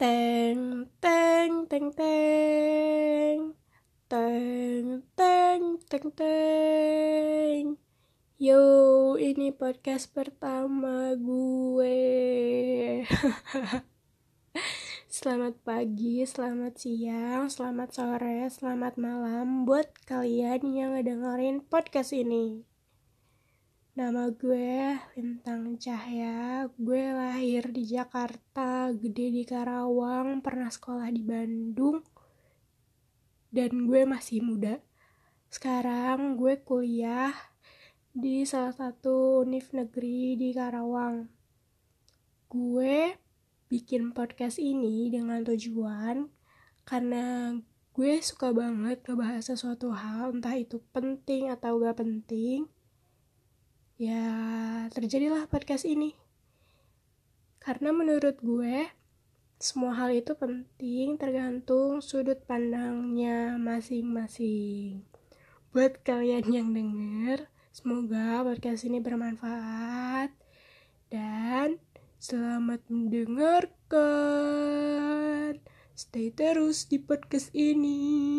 Teng teng teng teng. Teng teng teng teng. Yo ini podcast pertama gue. Selamat pagi, selamat siang, selamat sore, selamat malam Buat kalian yang ngedengerin podcast ini. Nama gue Lintang Cahya, gue lahir di Jakarta, gede di Karawang, pernah sekolah di Bandung, dan gue masih muda. Sekarang gue kuliah di salah satu univ negeri di Karawang. Gue bikin podcast ini dengan tujuan karena gue suka banget ngebahas sesuatu hal, entah itu penting atau gak penting ya terjadilah podcast ini. Karena menurut gue, semua hal itu penting tergantung sudut pandangnya masing-masing. Buat kalian yang denger, semoga podcast ini bermanfaat dan selamat mendengarkan. Stay terus di podcast ini.